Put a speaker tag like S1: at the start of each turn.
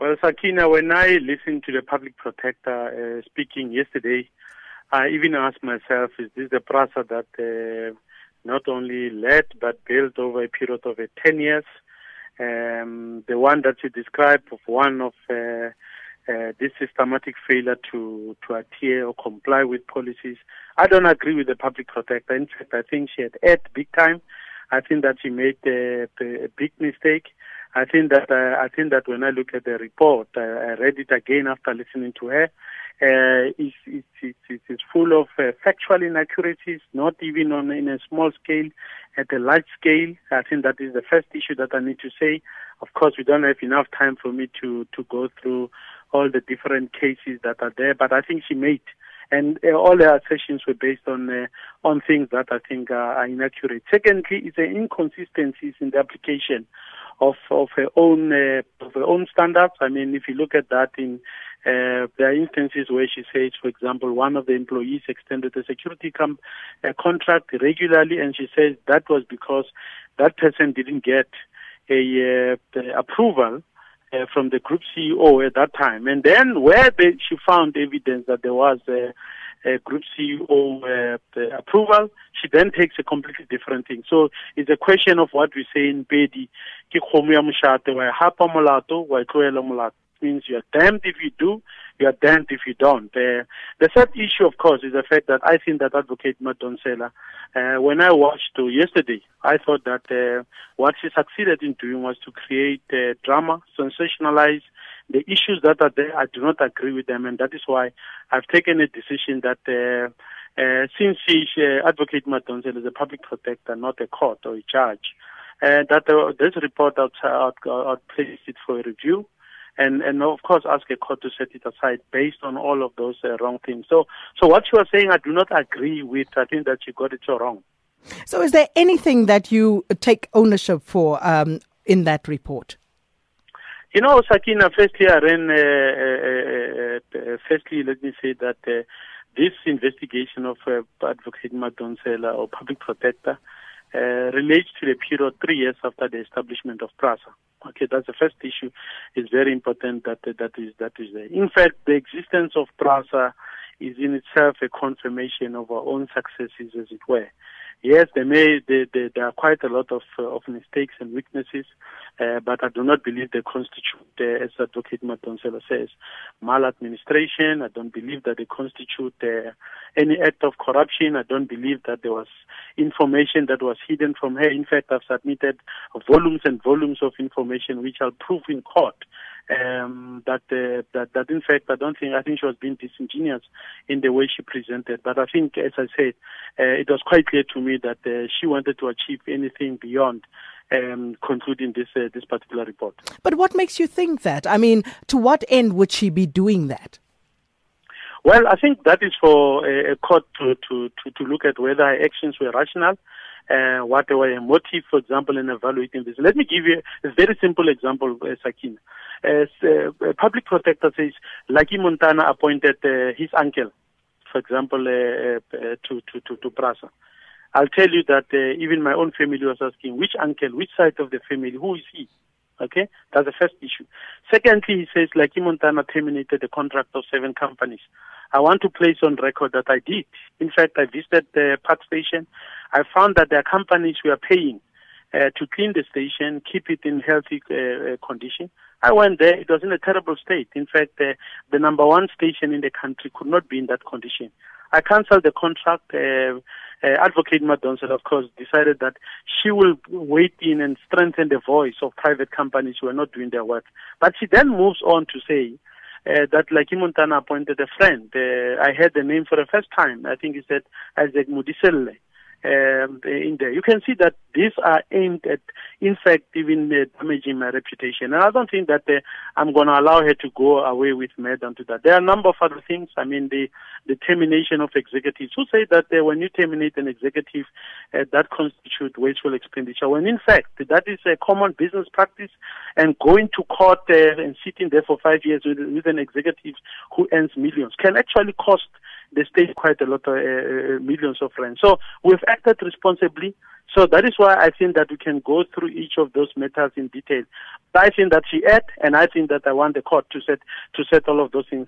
S1: Well, Sakina, when I listened to the public protector uh, speaking yesterday, I even asked myself, is this the PRASA that uh, not only led but built over a period of uh, 10 years? Um, the one that you described of one of uh, uh, this systematic failure to, to adhere or comply with policies. I don't agree with the public protector. In fact, I think she had erred big time. I think that she made a, a big mistake. I think that uh, I think that when I look at the report, uh, I read it again after listening to her. Uh, it's, it's, it's, it's full of uh, factual inaccuracies, not even on in a small scale, at a large scale. I think that is the first issue that I need to say. Of course, we don't have enough time for me to to go through all the different cases that are there, but I think she made and uh, all her assertions were based on uh, on things that I think are, are inaccurate. Secondly, it's an inconsistencies in the application of of her own uh, of her own standards. I mean, if you look at that in uh, there are instances where she says, for example, one of the employees extended a security com- uh, contract regularly, and she says that was because that person didn't get a uh, approval uh, from the group CEO at that time. And then where they, she found evidence that there was a, a group CEO uh, approval, she then takes a completely different thing. So it's a question of what we say in Pedi, ke kgomo ya moshate wa hapa molato wa tloela molato means you're damned if you do, you're damned if you don't. Uh, the third issue, of course, is the fact that I think that Advocate Madonsela, uh, when I watched uh, yesterday, I thought that uh, what she succeeded in doing was to create uh, drama, sensationalize the issues that are there. I do not agree with them, and that is why I've taken a decision that. Uh, uh, since she, uh, Advocate Madonsela is a public protector, not a court or a judge, uh, that uh, this report out, out placed it for a review and and of course ask a court to set it aside based on all of those uh, wrong things. So so what you are saying, I do not agree with. I think that you got it so wrong.
S2: So is there anything that you take ownership for um, in that report?
S1: You know, Sakina. Firstly, I ran. Uh, uh, uh, uh firstly, let me say that this investigation of Advocate Madonsela or public protector relates to the period three years after the establishment of PRASA. Okay, that's the first issue. It's very important that that is that is there. In fact, the existence of PRASA is in itself a confirmation of our own successes, as it were. Yes, there may there, there, there are quite a lot of uh, of mistakes and weaknesses, uh, but I do not believe they constitute, uh, as Advocate Madonsela says, maladministration. I don't believe that they constitute uh, any act of corruption. I don't believe that there was information that was hidden from her. In fact, I've submitted volumes and volumes of information which I'll prove in court um, that, uh, that that in fact I don't think I think she was being disingenuous in the way she presented. But I think, as I said, uh, it was quite clear to me that uh, she wanted to achieve anything beyond um, concluding this uh, this particular report.
S2: But what makes you think that? I mean, to what end would she be doing that?
S1: Well, I think that is for a, court to, to, to, to look at whether her actions were rational uh, what were her motive, for example, in evaluating this. Let me give you a very simple example, uh, Sakin. As uh, a public protector says, Lucky Montana appointed uh, his uncle, for example, uh, uh, to, to, to, to PRASA. I'll tell you that uh, even my own family was asking, which uncle, which side of the family, who is he? Okay, that's the first issue. Secondly, he says Lucky Montana terminated the contract of seven companies. I want to place on record that I did. In fact, I visited the park station. I found that there are companies who are paying uh, to clean the station, keep it in healthy uh, uh, condition. I went there. It was in a terrible state. In fact, uh, the number one station in the country could not be in that condition. I cancelled the contract. Uh, uh, Advocate Madonsela, of course, decided that she will wait in and strengthen the voice of private companies who are not doing their work. But she then moves on to say uh, that Lucky Montana appointed a friend. Uh, I heard the name for the first time. I think he said Isaac Modiselle um, in there. You can see that these are aimed at, in fact, even uh, damaging my reputation. And I don't think that uh, I'm going to allow her to go away with me murder onto that. There are a number of other things. I mean, the, the termination of executives who say that uh, when you terminate an executive, uh, that constitutes wasteful expenditure. When in fact, that is a common business practice. And going to court uh, and sitting there for five years with, with an executive who earns millions can actually cost the state quite a lot of uh, millions of rand. So we've acted responsibly. So that is why I think that we can go through each of those matters in detail. But I think that she had, and I think that I want the court to set to set all of those things.